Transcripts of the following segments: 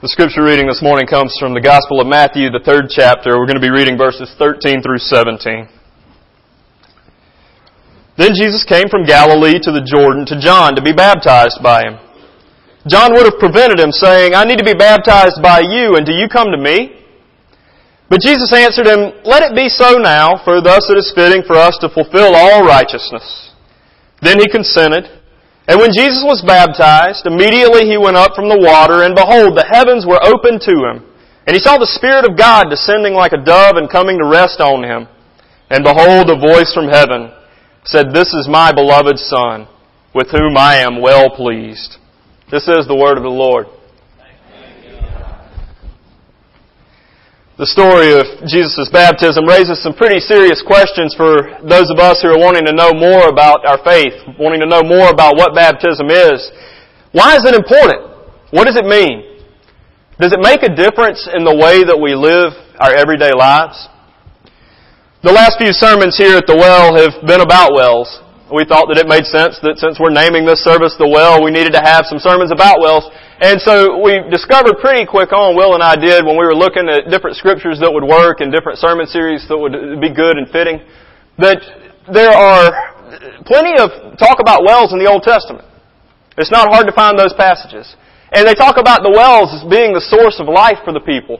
The scripture reading this morning comes from the Gospel of Matthew, the third chapter. We're going to be reading verses 13 through 17. Then Jesus came from Galilee to the Jordan to John to be baptized by him. John would have prevented him, saying, I need to be baptized by you, and do you come to me? But Jesus answered him, Let it be so now, for thus it is fitting for us to fulfill all righteousness. Then he consented. And when Jesus was baptized, immediately he went up from the water, and behold, the heavens were opened to him. And he saw the Spirit of God descending like a dove and coming to rest on him. And behold, a voice from heaven said, This is my beloved Son, with whom I am well pleased. This is the word of the Lord. The story of Jesus' baptism raises some pretty serious questions for those of us who are wanting to know more about our faith, wanting to know more about what baptism is. Why is it important? What does it mean? Does it make a difference in the way that we live our everyday lives? The last few sermons here at the well have been about wells. We thought that it made sense that since we're naming this service the well, we needed to have some sermons about wells. And so we discovered pretty quick on, Will and I did, when we were looking at different scriptures that would work and different sermon series that would be good and fitting, that there are plenty of talk about wells in the Old Testament. It's not hard to find those passages. And they talk about the wells as being the source of life for the people.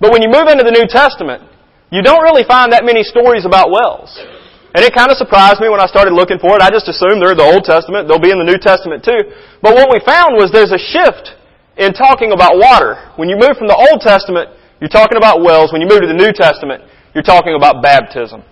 But when you move into the New Testament, you don't really find that many stories about wells. And it kind of surprised me when I started looking for it. I just assumed they're the Old Testament. They'll be in the New Testament too. But what we found was there's a shift in talking about water. When you move from the Old Testament, you're talking about wells. When you move to the New Testament, you're talking about baptism.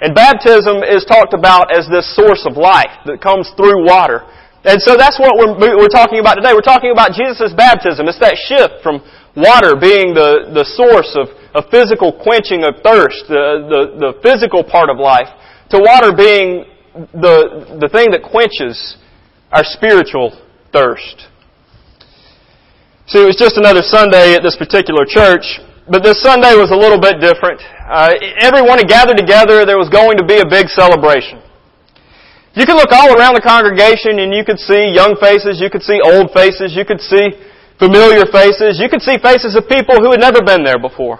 And baptism is talked about as this source of life that comes through water. And so that's what we're, we're talking about today. We're talking about Jesus' baptism. It's that shift from water being the, the source of, of physical quenching of thirst, the, the, the physical part of life, to water being the, the thing that quenches our spiritual thirst. See, it was just another Sunday at this particular church, but this Sunday was a little bit different. Uh, everyone had gathered together. There was going to be a big celebration. You could look all around the congregation and you could see young faces, you could see old faces, you could see familiar faces, you could see faces of people who had never been there before.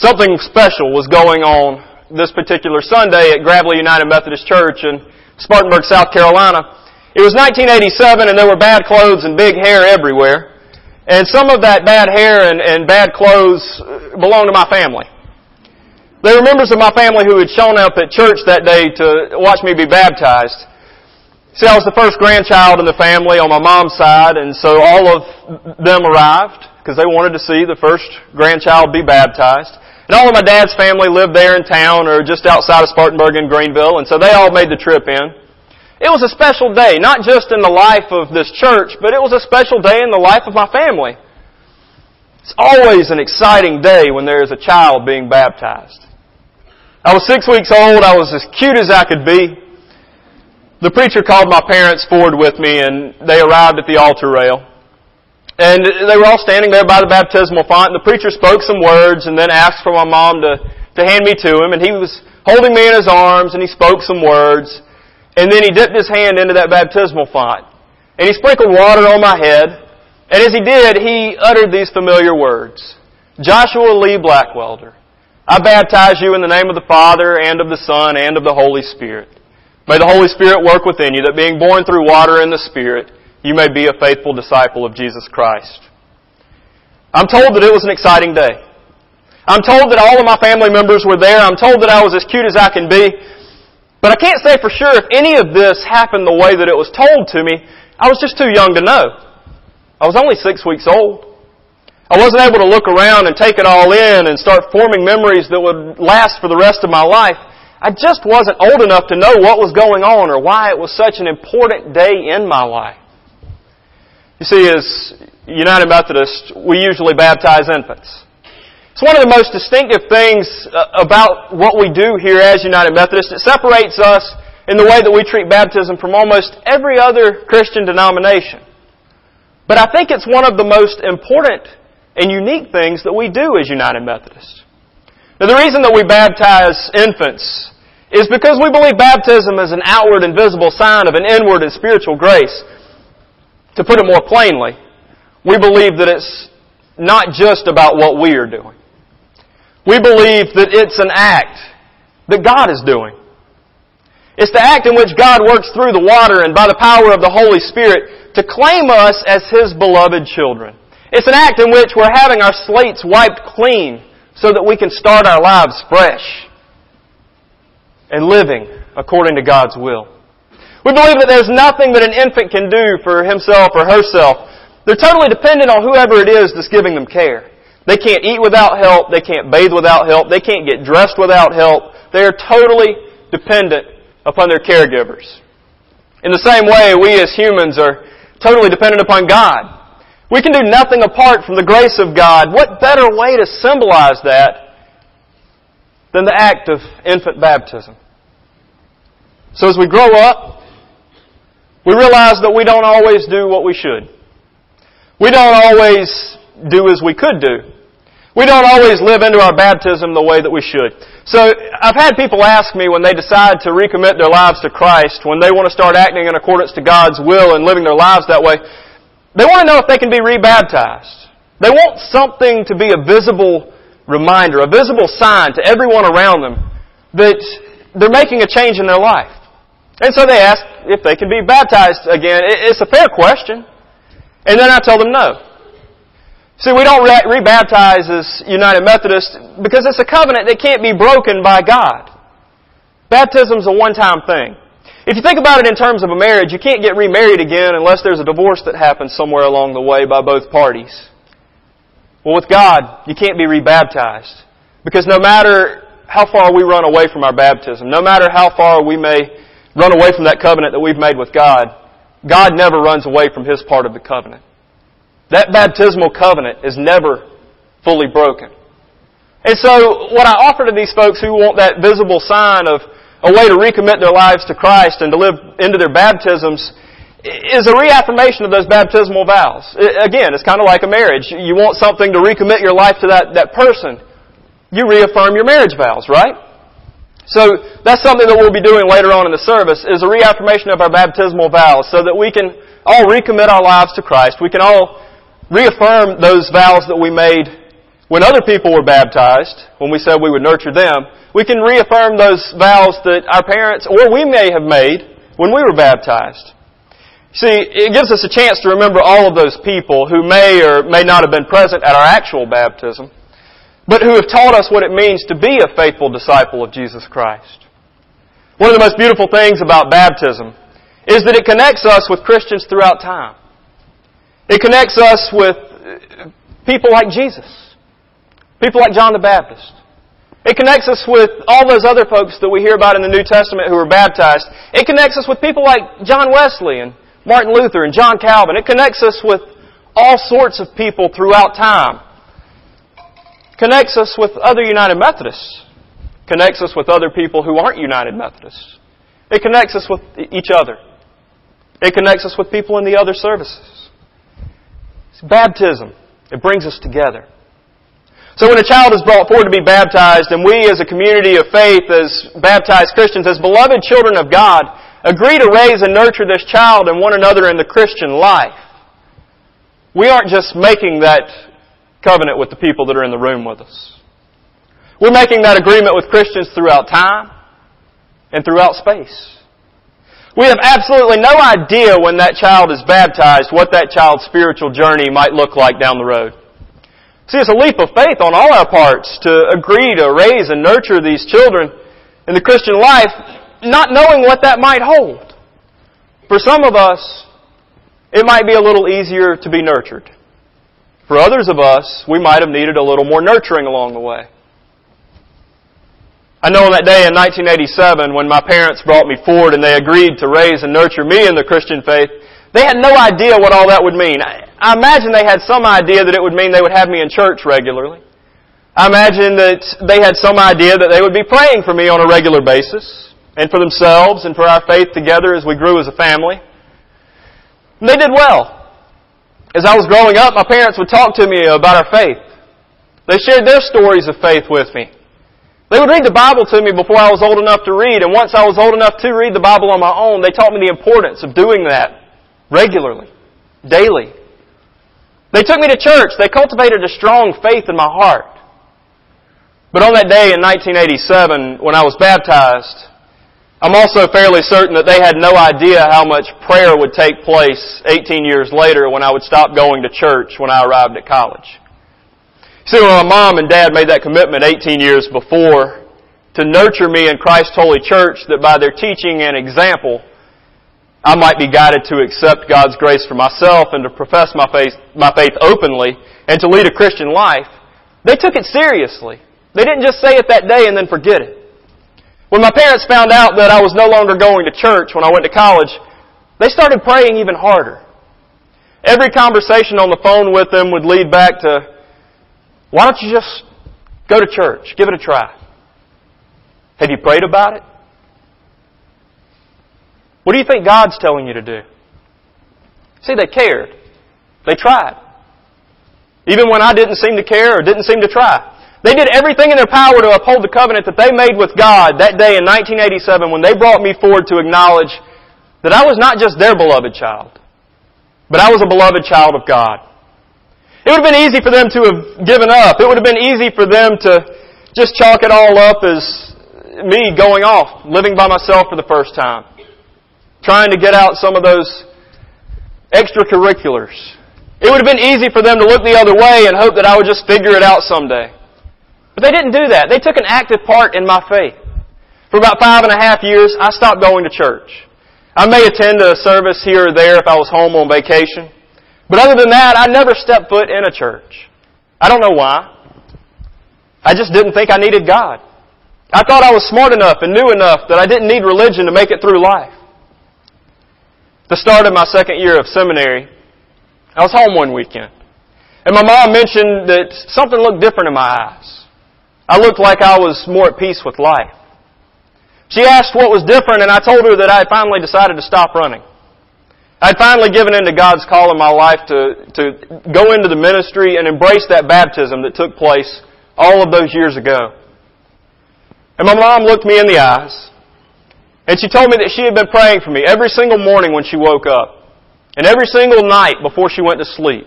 Something special was going on this particular Sunday at Gravely United Methodist Church in Spartanburg, South Carolina. It was 1987 and there were bad clothes and big hair everywhere. And some of that bad hair and, and bad clothes uh, belonged to my family. They were members of my family who had shown up at church that day to watch me be baptized. See, I was the first grandchild in the family on my mom's side, and so all of them arrived because they wanted to see the first grandchild be baptized. And all of my dad's family lived there in town or just outside of Spartanburg in Greenville, and so they all made the trip in. It was a special day, not just in the life of this church, but it was a special day in the life of my family. It's always an exciting day when there is a child being baptized. I was six weeks old. I was as cute as I could be. The preacher called my parents forward with me and they arrived at the altar rail. And they were all standing there by the baptismal font. And the preacher spoke some words and then asked for my mom to, to hand me to him. And he was holding me in his arms and he spoke some words. And then he dipped his hand into that baptismal font. And he sprinkled water on my head. And as he did, he uttered these familiar words. Joshua Lee Blackwelder, I baptize you in the name of the Father and of the Son and of the Holy Spirit. May the Holy Spirit work within you that being born through water and the Spirit, you may be a faithful disciple of Jesus Christ. I'm told that it was an exciting day. I'm told that all of my family members were there. I'm told that I was as cute as I can be. But I can't say for sure if any of this happened the way that it was told to me. I was just too young to know. I was only six weeks old. I wasn't able to look around and take it all in and start forming memories that would last for the rest of my life. I just wasn't old enough to know what was going on or why it was such an important day in my life. You see, as United Methodists, we usually baptize infants. It's one of the most distinctive things uh, about what we do here as United Methodists. It separates us in the way that we treat baptism from almost every other Christian denomination. But I think it's one of the most important and unique things that we do as United Methodists. Now the reason that we baptize infants is because we believe baptism is an outward and visible sign of an inward and spiritual grace to put it more plainly, we believe that it's not just about what we are doing. We believe that it's an act that God is doing. It's the act in which God works through the water and by the power of the Holy Spirit to claim us as His beloved children. It's an act in which we're having our slates wiped clean so that we can start our lives fresh and living according to God's will. We believe that there's nothing that an infant can do for himself or herself. They're totally dependent on whoever it is that's giving them care. They can't eat without help. They can't bathe without help. They can't get dressed without help. They are totally dependent upon their caregivers. In the same way, we as humans are totally dependent upon God. We can do nothing apart from the grace of God. What better way to symbolize that than the act of infant baptism? So as we grow up, we realize that we don't always do what we should. We don't always do as we could do. We don't always live into our baptism the way that we should. So I've had people ask me when they decide to recommit their lives to Christ, when they want to start acting in accordance to God's will and living their lives that way, they want to know if they can be rebaptized. They want something to be a visible reminder, a visible sign to everyone around them that they're making a change in their life. And so they ask if they can be baptized again. It's a fair question. And then I tell them no. See, we don't re- rebaptize as United Methodists because it's a covenant that can't be broken by God. Baptism's a one-time thing. If you think about it in terms of a marriage, you can't get remarried again unless there's a divorce that happens somewhere along the way by both parties. Well, with God, you can't be rebaptized. Because no matter how far we run away from our baptism, no matter how far we may run away from that covenant that we've made with God, God never runs away from His part of the covenant. That baptismal covenant is never fully broken. And so, what I offer to these folks who want that visible sign of a way to recommit their lives to Christ and to live into their baptisms is a reaffirmation of those baptismal vows. Again, it's kind of like a marriage. You want something to recommit your life to that, that person. You reaffirm your marriage vows, right? So that's something that we'll be doing later on in the service is a reaffirmation of our baptismal vows so that we can all recommit our lives to Christ. We can all reaffirm those vows that we made when other people were baptized, when we said we would nurture them. We can reaffirm those vows that our parents or we may have made when we were baptized. See, it gives us a chance to remember all of those people who may or may not have been present at our actual baptism, but who have taught us what it means to be a faithful disciple of Jesus Christ. One of the most beautiful things about baptism is that it connects us with Christians throughout time. It connects us with uh, people like Jesus. People like John the Baptist. It connects us with all those other folks that we hear about in the New Testament who were baptized. It connects us with people like John Wesley and Martin Luther and John Calvin. It connects us with all sorts of people throughout time. Connects us with other United Methodists. Connects us with other people who aren't United Methodists. It connects us with each other. It connects us with people in the other services. It's baptism. It brings us together. So when a child is brought forward to be baptized, and we as a community of faith, as baptized Christians, as beloved children of God, agree to raise and nurture this child and one another in the Christian life, we aren't just making that covenant with the people that are in the room with us. We're making that agreement with Christians throughout time and throughout space. We have absolutely no idea when that child is baptized what that child's spiritual journey might look like down the road. See, it's a leap of faith on all our parts to agree to raise and nurture these children in the Christian life, not knowing what that might hold. For some of us, it might be a little easier to be nurtured. For others of us, we might have needed a little more nurturing along the way. I know on that day in 1987 when my parents brought me forward and they agreed to raise and nurture me in the Christian faith, they had no idea what all that would mean. I, imagine they had some idea that it would mean they would have me in church regularly. I imagine that they had some idea that they would be praying for me on a regular basis and for themselves and for our faith together as we grew as a family. And they did well. As I was growing up, my parents would talk to me about our faith. They shared their stories of faith with me. They would read the Bible to me before I was old enough to read, and once I was old enough to read the Bible on my own, they taught me the importance of doing that regularly, daily. They took me to church. They cultivated a strong faith in my heart. But on that day in 1987, when I was baptized, I'm also fairly certain that they had no idea how much prayer would take place 18 years later when I would stop going to church when I arrived at college. See, when my mom and dad made that commitment 18 years before to nurture me in Christ's holy church, that by their teaching and example, I might be guided to accept God's grace for myself and to profess my faith, my faith openly and to lead a Christian life. They took it seriously. They didn't just say it that day and then forget it. When my parents found out that I was no longer going to church when I went to college, they started praying even harder. Every conversation on the phone with them would lead back to, why don't you just go to church? Give it a try. Have you prayed about it? What do you think God's telling you to do? See, they cared. They tried. Even when I didn't seem to care or didn't seem to try. They did everything in their power to uphold the covenant that they made with God that day in 1987 when they brought me forward to acknowledge that I was not just their beloved child, but I was a beloved child of God. It would have been easy for them to have given up. It would have been easy for them to just chalk it all up as me going off, living by myself for the first time trying to get out some of those extracurriculars. It would have been easy for them to look the other way and hope that I would just figure it out someday. But they didn't do that. They took an active part in my faith. For about five and a half years, I stopped going to church. I may attend a service here or there if I was home on vacation. But other than that, I never stepped foot in a church. I don't know why. I just didn't think I needed God. I thought I was smart enough and knew enough that I didn't need religion to make it through life. The start of my second year of seminary, I was home one weekend. And my mom mentioned that something looked different in my eyes. I looked like I was more at peace with life. She asked what was different and I told her that I had finally decided to stop running. I'd finally given in to God's call in my life to, to go into the ministry and embrace that baptism that took place all of those years ago. And my mom looked me in the eyes and she told me that she had been praying for me every single morning when she woke up, and every single night before she went to sleep,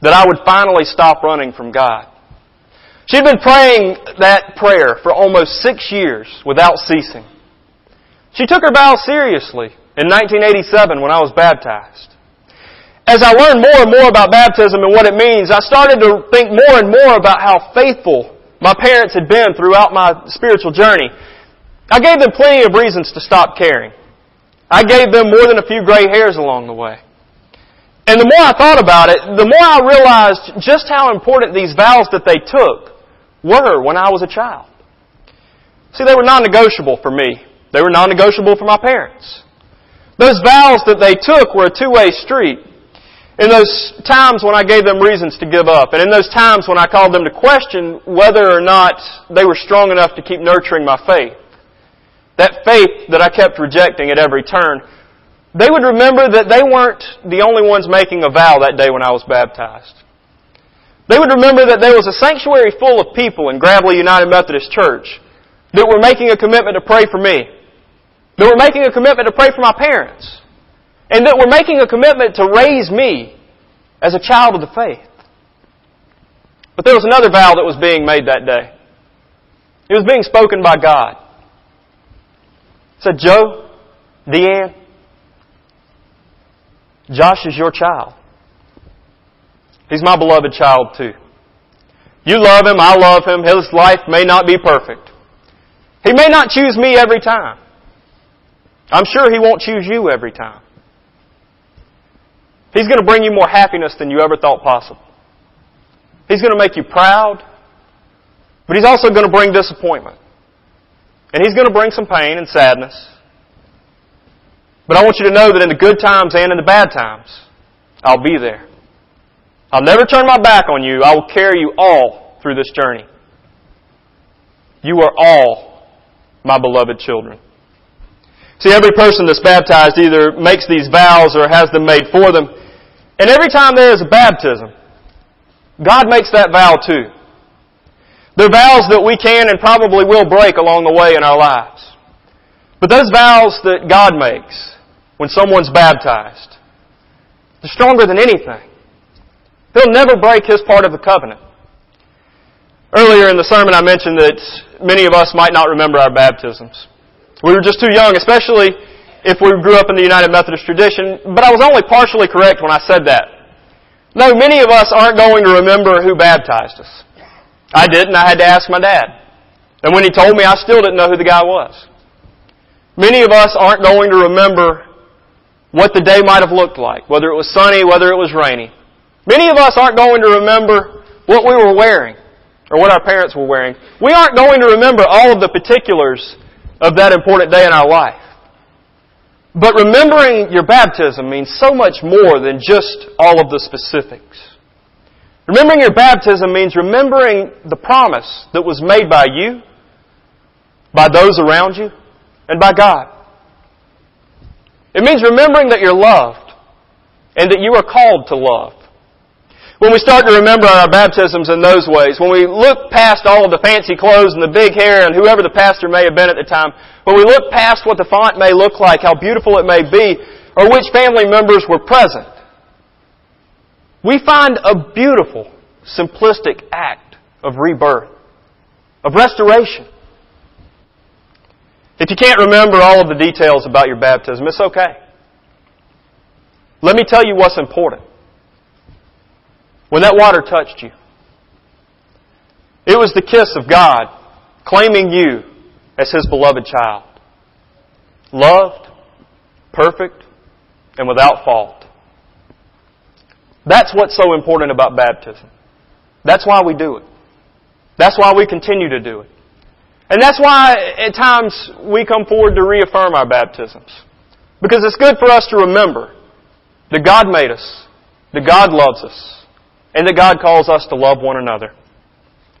that I would finally stop running from God. She had been praying that prayer for almost six years without ceasing. She took her vow seriously in 1987 when I was baptized. As I learned more and more about baptism and what it means, I started to think more and more about how faithful my parents had been throughout my spiritual journey. I gave them plenty of reasons to stop caring. I gave them more than a few gray hairs along the way. And the more I thought about it, the more I realized just how important these vows that they took were when I was a child. See, they were non-negotiable for me. They were non-negotiable for my parents. Those vows that they took were a two-way street. In those times when I gave them reasons to give up, and in those times when I called them to question whether or not they were strong enough to keep nurturing my faith, that faith that I kept rejecting at every turn, they would remember that they weren't the only ones making a vow that day when I was baptized. They would remember that there was a sanctuary full of people in Gravely United Methodist Church that were making a commitment to pray for me, that were making a commitment to pray for my parents, and that were making a commitment to raise me as a child of the faith. But there was another vow that was being made that day. It was being spoken by God said, Joe, Deanne, Josh is your child. He's my beloved child too. You love him, I love him. His life may not be perfect. He may not choose me every time. I'm sure he won't choose you every time. He's going to bring you more happiness than you ever thought possible. He's going to make you proud, but he's also going to bring disappointment. And He's going to bring some pain and sadness. But I want you to know that in the good times and in the bad times, I'll be there. I'll never turn my back on you. I will carry you all through this journey. You are all my beloved children. See, every person that's baptized either makes these vows or has them made for them. And every time there is a baptism, God makes that vow too. They're vows that we can and probably will break along the way in our lives. But those vows that God makes when someone's baptized, they're stronger than anything. He'll never break His part of the covenant. Earlier in the sermon I mentioned that many of us might not remember our baptisms. We were just too young, especially if we grew up in the United Methodist tradition, but I was only partially correct when I said that. No, many of us aren't going to remember who baptized us. I didn't, I had to ask my dad. And when he told me, I still didn't know who the guy was. Many of us aren't going to remember what the day might have looked like, whether it was sunny, whether it was rainy. Many of us aren't going to remember what we were wearing or what our parents were wearing. We aren't going to remember all of the particulars of that important day in our life. But remembering your baptism means so much more than just all of the specifics. Remembering your baptism means remembering the promise that was made by you, by those around you, and by God. It means remembering that you're loved and that you are called to love. When we start to remember our baptisms in those ways, when we look past all of the fancy clothes and the big hair and whoever the pastor may have been at the time, when we look past what the font may look like, how beautiful it may be, or which family members were present, we find a beautiful, simplistic act of rebirth, of restoration. If you can't remember all of the details about your baptism, it's okay. Let me tell you what's important. When that water touched you, it was the kiss of God claiming you as His beloved child. Loved, perfect, and without fault. That's what's so important about baptism. That's why we do it. That's why we continue to do it. And that's why at times we come forward to reaffirm our baptisms. Because it's good for us to remember that God made us, that God loves us, and that God calls us to love one another.